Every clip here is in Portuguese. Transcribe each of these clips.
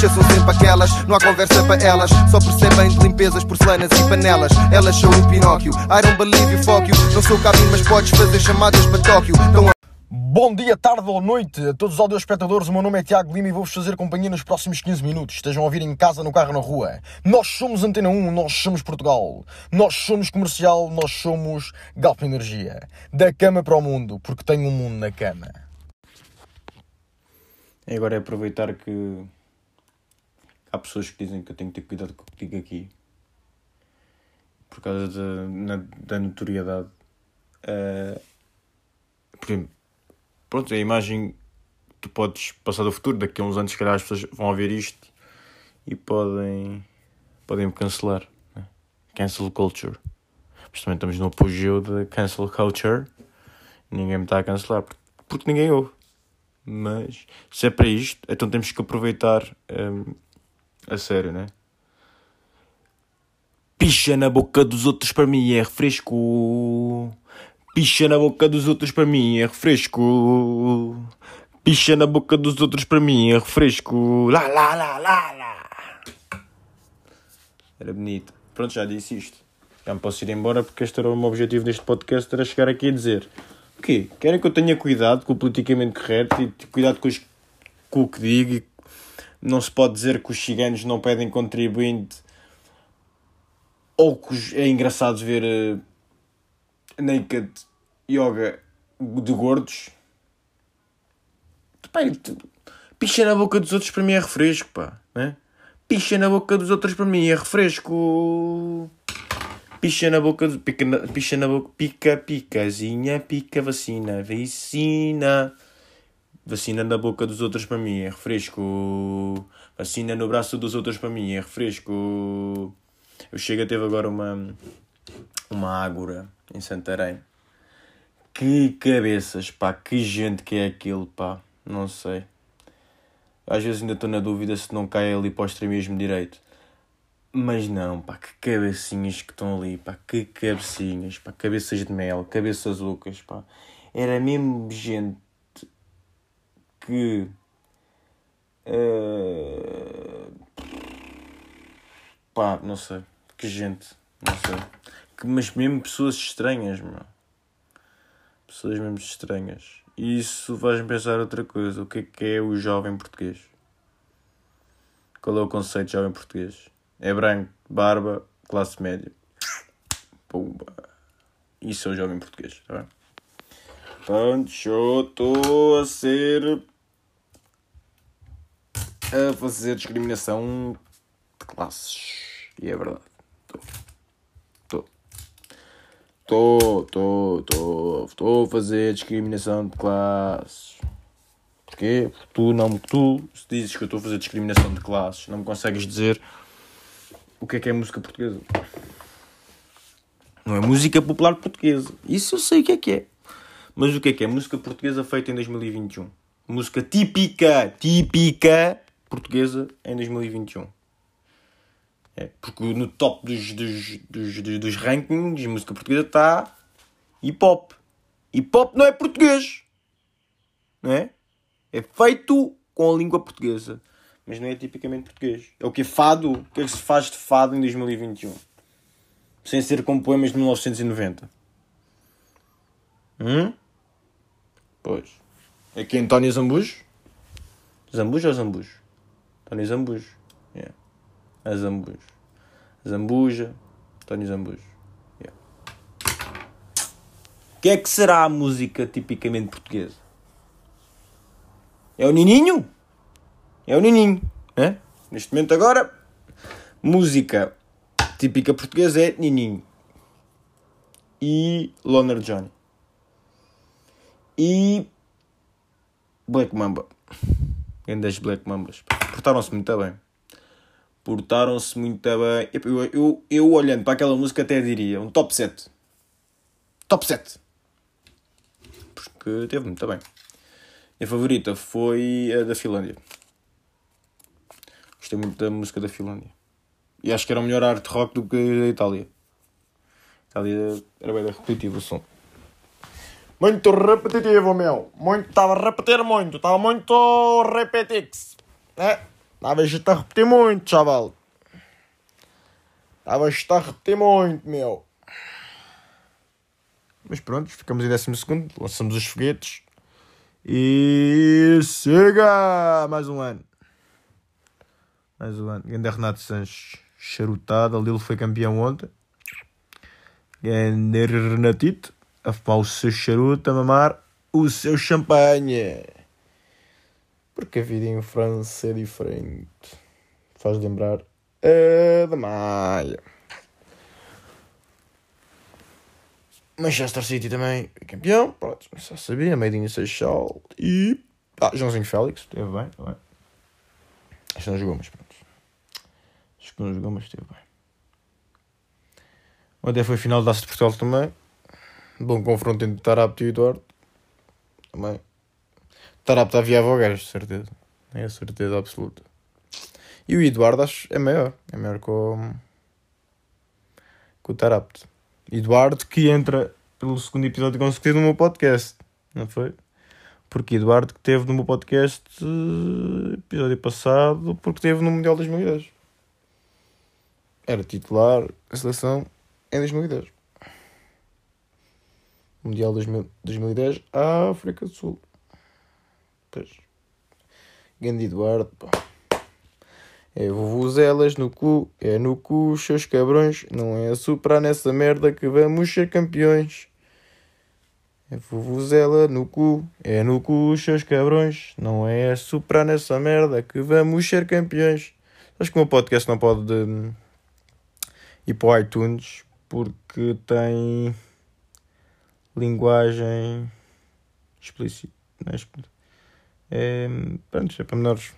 bichas são sempre aquelas, não há conversa para elas. Só percebem de limpezas, porcelanas e panelas. Elas são o Pinóquio, I don't believe you, fuck you. Não sou cabine, mas podes fazer chamadas para Tóquio. Então Bom dia, tarde ou noite a todos os audioespectadores. O meu nome é Tiago Lima e vou-vos fazer companhia nos próximos 15 minutos. Estejam a ouvir em casa, no carro, na rua. Nós somos Antena 1, nós somos Portugal. Nós somos comercial, nós somos Galp Energia. Da cama para o mundo, porque tenho um mundo na cama. E agora é aproveitar que há pessoas que dizem que eu tenho que ter cuidado com o que digo aqui por causa da, na, da notoriedade. Uh, por pronto, a imagem tu podes passar do futuro, daqui a uns anos, se calhar as pessoas vão ver isto e podem, podem me cancelar. Né? Cancel culture. Mas também estamos no apogeu da cancel culture. Ninguém me está a cancelar porque, porque ninguém ouve. Mas se é para isto, então temos que aproveitar um, a sério, né? Picha na boca dos outros para mim é refresco. Picha na boca dos outros para mim é refresco. Picha na boca dos outros para mim é refresco. Lá, lá, lá, lá, lá. Era bonito. Pronto, já disse isto. Já me posso ir embora porque este era o meu objetivo deste podcast, era chegar aqui a dizer o quê? Querem que eu tenha cuidado com o politicamente correto e cuidado com, os, com o que digo e não se pode dizer que os ciganos não pedem contribuinte ou que é engraçado ver uh, naked yoga de gordos. Pá, picha na boca dos outros para mim é refresco, pá. Né? Picha na boca dos outros para mim é refresco. Picha na boca, pica na, picha na boca, pica, picazinha, pica, vacina, vacina. Vacina na boca dos outros para mim é refresco. Vacina no braço dos outros para mim é refresco. Eu chego a teve agora uma, uma ágora em Santarém. Que cabeças, pá, que gente que é aquilo, pá, não sei. Às vezes ainda estou na dúvida se não cai ali para o extremismo direito. Mas não, pá, que cabecinhas que estão ali, pá, que cabecinhas, pá, cabeças de mel, cabeças loucas, pá. Era mesmo gente que. Uh, pá, não sei. Que gente, não sei. Que, mas mesmo pessoas estranhas, meu. Pessoas mesmo estranhas. E isso faz-me pensar outra coisa. O que é que é o jovem português? Qual é o conceito de jovem português? É branco, barba, classe média. Pumba. Isso é o jovem português, está bem? Portanto, eu estou a ser. A fazer discriminação de classes. E é verdade. Estou. Estou. Estou. Estou. A fazer discriminação de classes. Porquê? Porque tu não. Tu, se dizes que eu estou a fazer discriminação de classes, não me consegues dizer o que é que é música portuguesa. Não é música popular portuguesa. Isso eu sei o que é que é. Mas o que é que é música portuguesa feita em 2021? Música típica, típica portuguesa em 2021. É, porque no top dos, dos, dos, dos, rankings, música portuguesa está hip hop. Hip hop não é português. Não é? É feito com a língua portuguesa. Mas não é tipicamente português. É o que é fado. O que é que se faz de fado em 2021? Sem ser com poemas de 1990. Hum? Pois. Aqui é António Zambujo? Zambujo ou Zambujo? António Zambujo. Yeah. A Zambujo. Zambuja. António Zambujo. Yeah. O que é que será a música tipicamente portuguesa? É o Nininho? É o Nininho. É? Neste momento agora, música típica portuguesa é Nininho. E Loner Johnny. E Black Mamba. Grandes Black Mambas. Portaram-se muito bem. Portaram-se muito bem. Eu, eu, eu, olhando para aquela música até diria um top 7. Top 7. Porque teve muito bem. A favorita foi a da Finlândia. Gostei muito da música da Finlândia. E acho que era o melhor arte rock do que a Itália. A Itália era bem repetitivo o som. Muito repetitivo, meu. Muito, estava a repetir muito. Estava muito repetix. É? Estavas a repetir muito, chaval. Estavas a repetir muito, meu. Mas pronto, ficamos em décimo segundo, lançamos os foguetes. E chega! Mais um ano. Mais um ano. Ganda Renato Sanches charutado. A Lille foi campeão ontem. Ganda Renatito a fumar o seu charuto, a mamar o seu champanhe. Porque a vida em França é diferente. Faz lembrar a da Maia. Manchester City também campeão. Pronto, já sabia. Meidinho Seixal. E. Ah, Joãozinho Félix. Esteve bem, está bem. Acho que não jogou, mas pronto. Acho que não jogou, mas esteve bem. Ontem foi final da Taça de Portugal também. Bom confronto entre Tarapto e Eduardo. Também. Tarapto viável ao gajo, certeza. É a certeza absoluta. E o Eduardo acho é maior. É maior que o. que o Tarapto. Eduardo que entra pelo segundo episódio consecutivo no meu podcast. Não foi? Porque Eduardo que teve no meu podcast eh, episódio passado, porque teve no Mundial 2010. Era titular da seleção em 2010. Mundial 2010, África do Sul. Pois. Grande Eduardo, pá. É vuvuzelas no cu, é no cu, seus cabrões. Não é a suprar nessa merda que vamos ser campeões. É vuvuzela no cu, é no cu, seus cabrões. Não é a suprar nessa merda que vamos ser campeões. Acho que o meu podcast não pode hum, ir para o iTunes porque tem linguagem explícita. Não é explícita. É, pronto, é para menores.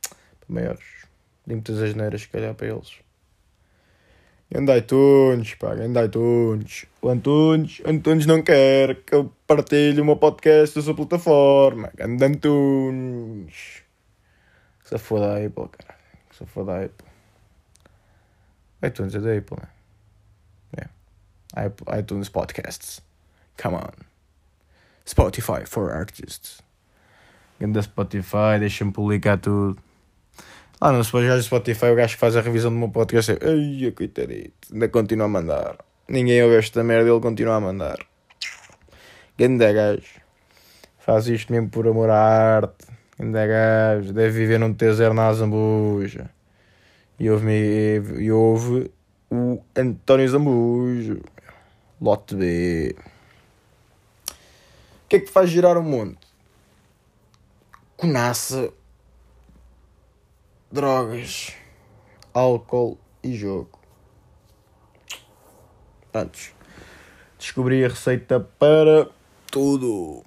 Para maiores. Dei muitas asneiras, se calhar, para eles. Ganda iTunes, pá, ganda iTunes. O Antunes, Antunes não quer que eu partilhe o meu podcast da sua plataforma. Ganda Antunes. Que se foda a Apple, cara. Que se foda a Apple. iTunes é da Apple, né? É. iTunes Podcasts. Come on. Spotify for Artists. Ganda Spotify, deixa-me publicar tudo. Lá no Spotify, o gajo que faz a revisão do meu podcast é. Ai, coitadito, ainda continua a mandar. Ninguém ouve esta merda, ele continua a mandar. Ganda gajo. Faz isto mesmo por amor à arte. Ganda gajo. Deve viver num T0 na Zambuja. E ouve, e ouve o António Zambujo. Lote B. O que é que faz girar o mundo? Conaça drogas, álcool e jogo. Antes, descobri a receita para tudo.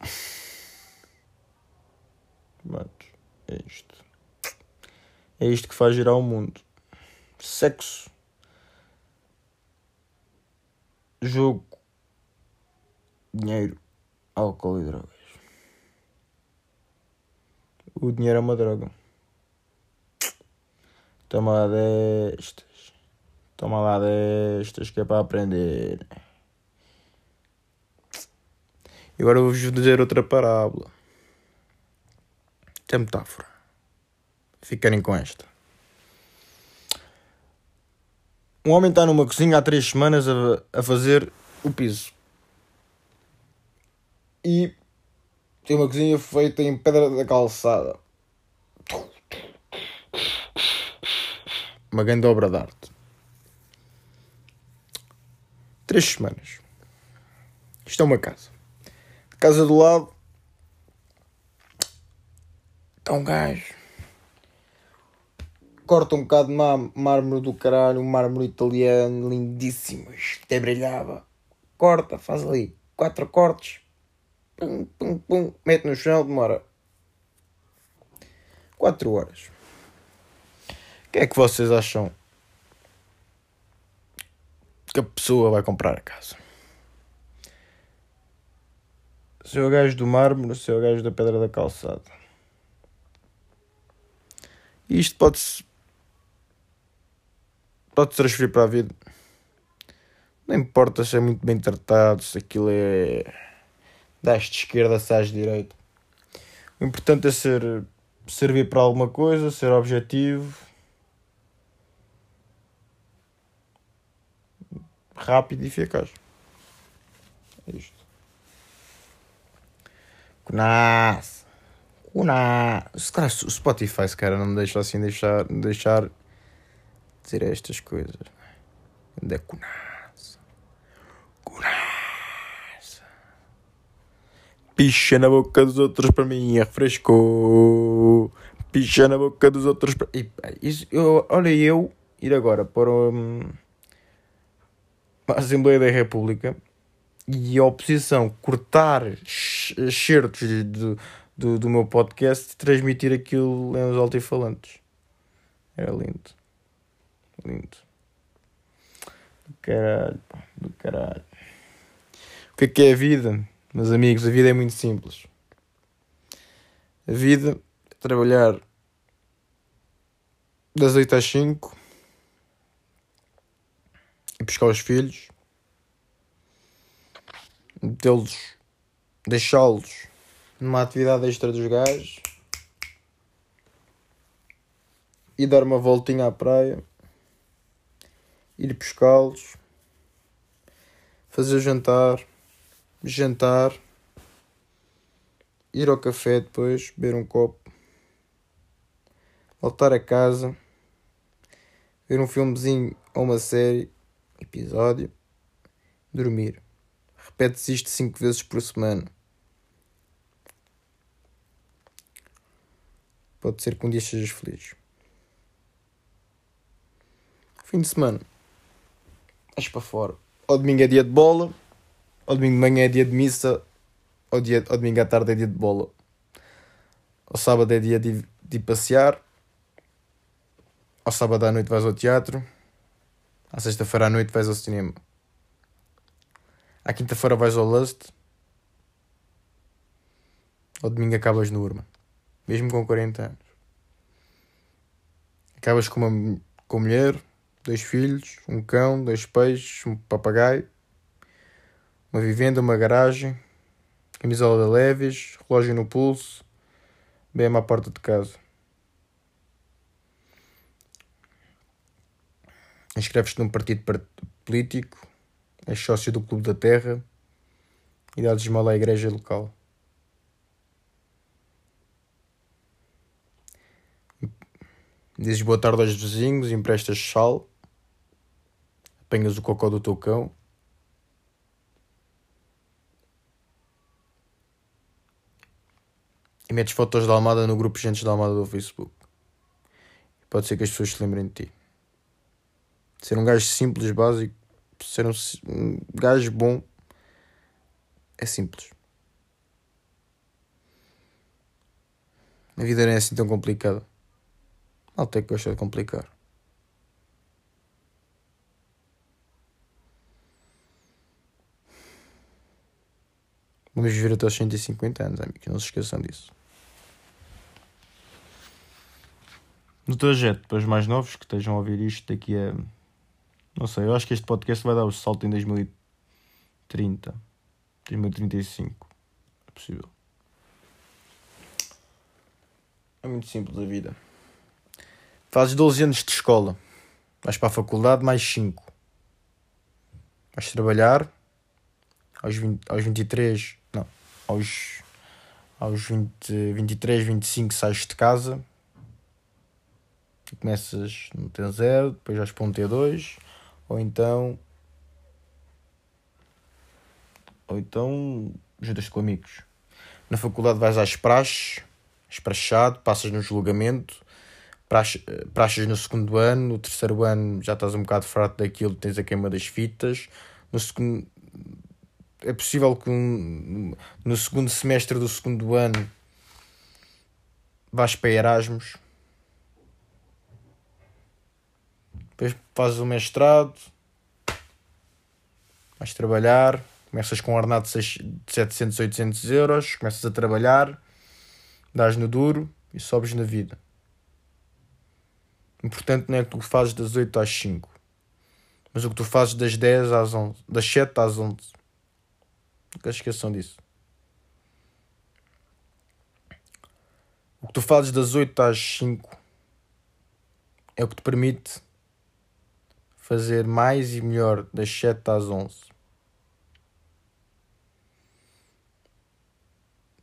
É isto. É isto que faz girar o mundo. Sexo. Jogo. Dinheiro. Álcool e drogas. O dinheiro é uma droga. Toma lá destas. Toma lá destas que é para aprender. E agora vou-vos dizer outra parábola. Tem metáfora. Ficarem com esta. Um homem está numa cozinha há três semanas a, a fazer o piso. E tem uma cozinha feita em pedra da calçada. uma grande obra de arte. Três semanas. Isto é uma casa. casa do lado está um gajo. Corta um bocado de mármore do caralho, um mármore italiano lindíssimo. Isto até brilhava. Corta, faz ali quatro cortes. Pum, pum, pum. Mete no chão, demora quatro horas que é que vocês acham que a pessoa vai comprar a casa? Se é o gajo do mármore, se é o gajo da pedra da calçada. Isto pode-se pode transferir para a vida. Não importa se é muito bem tratado, se aquilo é das de esquerda, se é de direita. O importante é ser servir para alguma coisa, ser objetivo. Rápido e eficaz. É isto. Cunas. Cunas. Se calhar o Spotify, se calhar, não me deixa assim deixar, deixar dizer estas coisas. Onde é Picha na boca dos outros para mim é refresco. Picha na boca dos outros para. Isso, olha, eu ir agora para. hum, a Assembleia da República e a oposição cortar excertos do, do, do meu podcast e transmitir aquilo em os altifalantes. Era lindo. Lindo. Do caralho, do caralho. O que é que é a vida? Meus amigos, a vida é muito simples. A vida é trabalhar das 8 às 5 e buscar os filhos, metê-los, deixá-los numa atividade extra dos gajos e dar uma voltinha à praia, ir buscá-los, fazer jantar, jantar, ir ao café depois, beber um copo, voltar a casa, ver um filmezinho ou uma série episódio, dormir. Repete-se isto 5 vezes por semana. Pode ser que um dia sejas feliz. Fim de semana. Vais para fora. Ao domingo é dia de bola. Ao domingo de manhã é dia de missa. Ao, dia, ao domingo à tarde é dia de bola. Ao sábado é dia de, de passear. Ao sábado à noite vais ao teatro. À sexta-feira à noite vais ao cinema. À quinta-feira vais ao Lust. Ao domingo acabas no Urma. Mesmo com 40 anos. Acabas com uma com mulher, dois filhos, um cão, dois peixes, um papagaio, uma vivenda, uma garagem, camisola da Leves, relógio no pulso, BM à porta de casa. Inscreves-te num partido par- político, és sócio do Clube da Terra e dás esmola à igreja local. Dizes boa tarde aos vizinhos, emprestas sal, apanhas o cocó do teu cão. E metes fotos da Almada no grupo Gentes da Almada do Facebook. Pode ser que as pessoas se lembrem de ti. Ser um gajo simples, básico, ser um, um gajo bom é simples. A vida não é assim tão complicada. Malta que gosta de complicar. Vamos viver até aos 150 anos, amigos. Não se esqueçam disso. No trajeto, para os mais novos que estejam a ouvir isto daqui a. Não sei, eu acho que este podcast vai dar o salto em 2030. 2035. É possível. É muito simples a vida. Fazes 12 anos de escola. Vais para a faculdade mais 5. Vais trabalhar aos, 20, aos 23. Não. Aos, aos 20, 23, 25 sais de casa. E começas no T0, depois vais para um T2. Ou então. Ou então. Juntas-te com amigos. Na faculdade vais às praxes. Esprachado, passas no julgamento praxe- praxes no segundo ano, no terceiro ano já estás um bocado fraco daquilo, tens a queima das fitas. No segundo, é possível que um- no segundo semestre do segundo ano vais para Erasmus. Depois fazes o mestrado, vais trabalhar, começas com um ordenado de seis- de 700, 800 euros, começas a trabalhar, dás no duro e sobes na vida. O importante não é que tu fazes das 8 às 5, mas o que tu fazes das 10 às 11, das 7 às 11. Nunca esqueçam disso. O que tu fazes das 8 às 5 é o que te permite fazer mais e melhor das 7 às 11.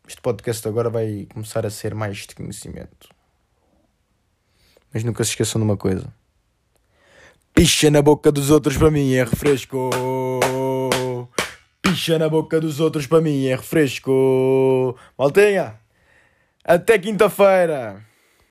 Este podcast agora vai começar a ser mais de conhecimento. Mas nunca se esqueçam de uma coisa. Picha na boca dos outros para mim é refresco. Picha na boca dos outros para mim é refresco. Maltinha, até quinta-feira.